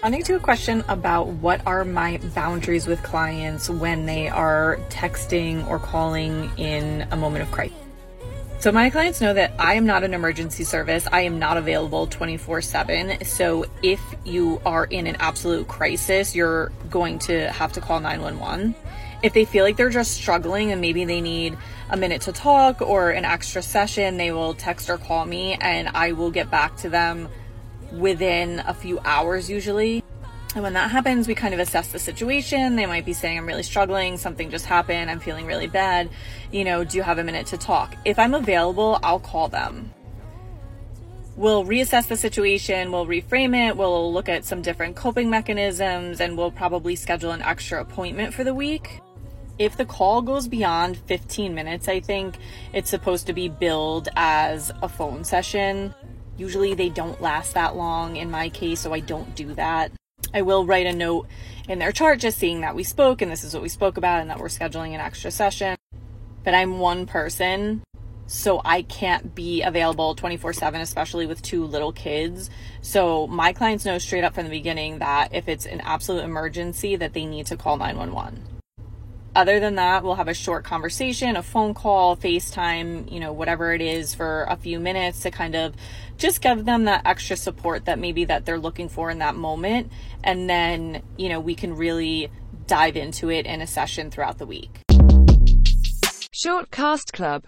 Responding to a question about what are my boundaries with clients when they are texting or calling in a moment of crisis. So, my clients know that I am not an emergency service. I am not available 24 7. So, if you are in an absolute crisis, you're going to have to call 911. If they feel like they're just struggling and maybe they need a minute to talk or an extra session, they will text or call me and I will get back to them within a few hours usually. And when that happens, we kind of assess the situation. They might be saying, I'm really struggling, something just happened, I'm feeling really bad. You know, do you have a minute to talk? If I'm available, I'll call them. We'll reassess the situation, we'll reframe it, we'll look at some different coping mechanisms, and we'll probably schedule an extra appointment for the week. If the call goes beyond 15 minutes, I think it's supposed to be billed as a phone session. Usually they don't last that long in my case, so I don't do that. I will write a note in their chart just seeing that we spoke and this is what we spoke about and that we're scheduling an extra session. But I'm one person, so I can't be available 24 7, especially with two little kids. So my clients know straight up from the beginning that if it's an absolute emergency, that they need to call 911 other than that, we'll have a short conversation, a phone call, FaceTime, you know, whatever it is for a few minutes to kind of just give them that extra support that maybe that they're looking for in that moment. And then, you know, we can really dive into it in a session throughout the week. Shortcast Club